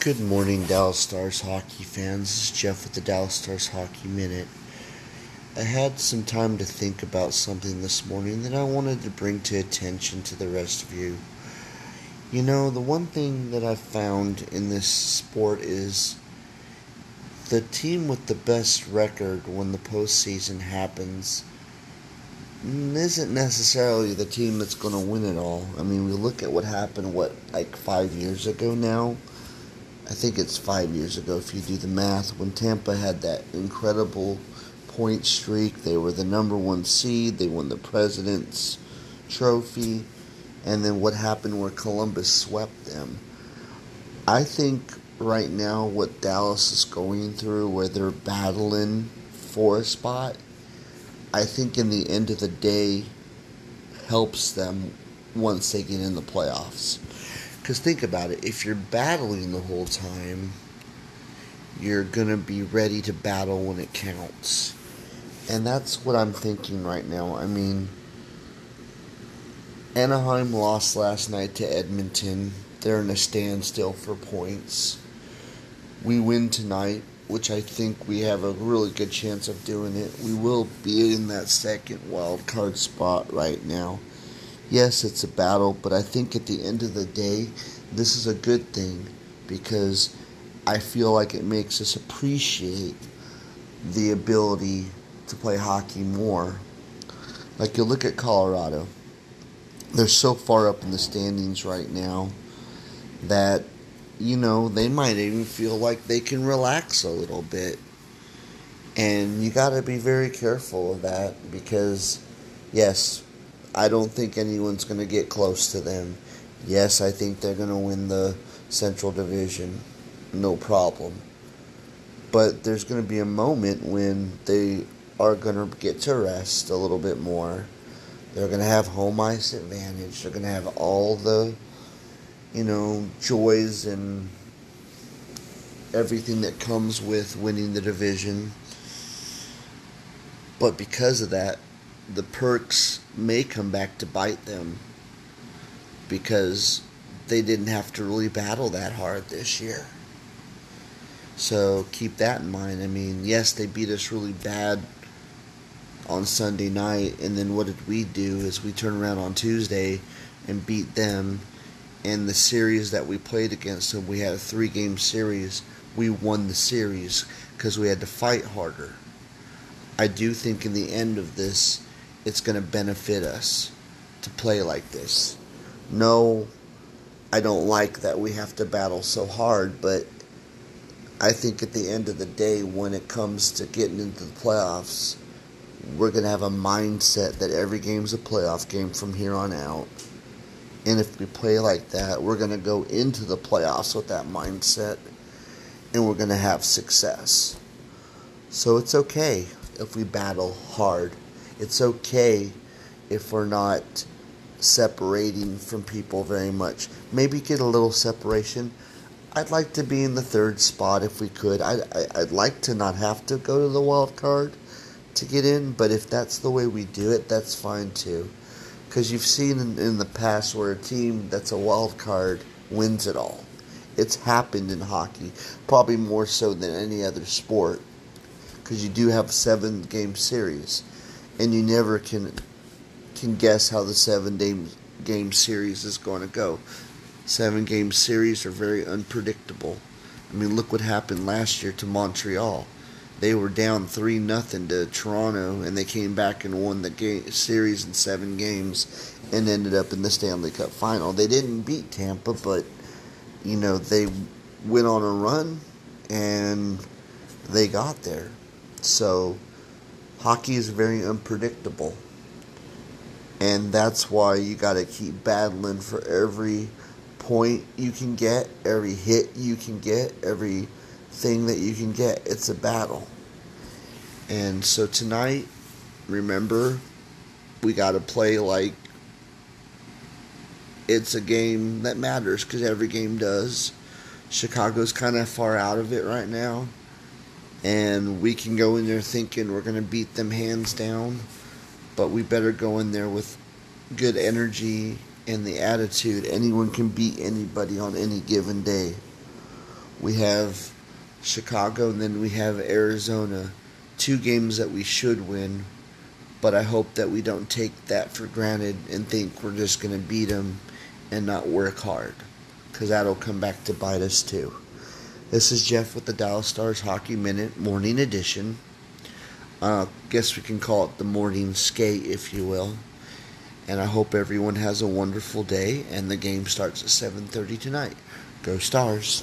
Good morning, Dallas Stars hockey fans. This is Jeff with the Dallas Stars Hockey Minute. I had some time to think about something this morning that I wanted to bring to attention to the rest of you. You know, the one thing that I've found in this sport is the team with the best record when the postseason happens isn't necessarily the team that's going to win it all. I mean, we look at what happened, what, like five years ago now? I think it's five years ago if you do the math, when Tampa had that incredible point streak. They were the number one seed, they won the President's Trophy, and then what happened where Columbus swept them. I think right now what Dallas is going through, where they're battling for a spot, I think in the end of the day helps them once they get in the playoffs. Because think about it if you're battling the whole time, you're going to be ready to battle when it counts. And that's what I'm thinking right now. I mean, Anaheim lost last night to Edmonton. They're in a standstill for points. We win tonight, which I think we have a really good chance of doing it. We will be in that second wild card spot right now. Yes, it's a battle, but I think at the end of the day, this is a good thing because I feel like it makes us appreciate the ability to play hockey more. Like you look at Colorado, they're so far up in the standings right now that you know they might even feel like they can relax a little bit. And you got to be very careful of that because yes, I don't think anyone's going to get close to them. Yes, I think they're going to win the Central Division. No problem. But there's going to be a moment when they are going to get to rest a little bit more. They're going to have home ice advantage. They're going to have all the, you know, joys and everything that comes with winning the division. But because of that, the perks may come back to bite them because they didn't have to really battle that hard this year. So keep that in mind. I mean, yes, they beat us really bad on Sunday night, and then what did we do? Is we turn around on Tuesday and beat them. And the series that we played against them, we had a three-game series. We won the series because we had to fight harder. I do think in the end of this, it's going to benefit us to play like this. No, I don't like that we have to battle so hard, but I think at the end of the day, when it comes to getting into the playoffs, we're going to have a mindset that every game's a playoff game from here on out. And if we play like that, we're going to go into the playoffs with that mindset and we're going to have success. So it's okay if we battle hard. It's okay if we're not separating from people very much. Maybe get a little separation. I'd like to be in the third spot if we could. I'd, I'd like to not have to go to the wild card to get in, but if that's the way we do it, that's fine too. Because you've seen in, in the past where a team that's a wild card wins it all. It's happened in hockey, probably more so than any other sport. Because you do have a seven game series, and you never can can guess how the seven game game series is going to go. Seven game series are very unpredictable. I mean, look what happened last year to Montreal they were down three nothing to Toronto, and they came back and won the game, series in seven games, and ended up in the Stanley Cup final. They didn't beat Tampa, but you know they went on a run, and they got there. So hockey is very unpredictable, and that's why you got to keep battling for every point you can get, every hit you can get, every thing that you can get. It's a battle. And so tonight, remember, we got to play like it's a game that matters because every game does. Chicago's kind of far out of it right now. And we can go in there thinking we're going to beat them hands down. But we better go in there with good energy and the attitude anyone can beat anybody on any given day. We have Chicago, and then we have Arizona. Two games that we should win, but I hope that we don't take that for granted and think we're just going to beat them and not work hard, because that'll come back to bite us too. This is Jeff with the Dallas Stars Hockey Minute Morning Edition. I uh, guess we can call it the morning skate, if you will. And I hope everyone has a wonderful day. And the game starts at 7:30 tonight. Go Stars!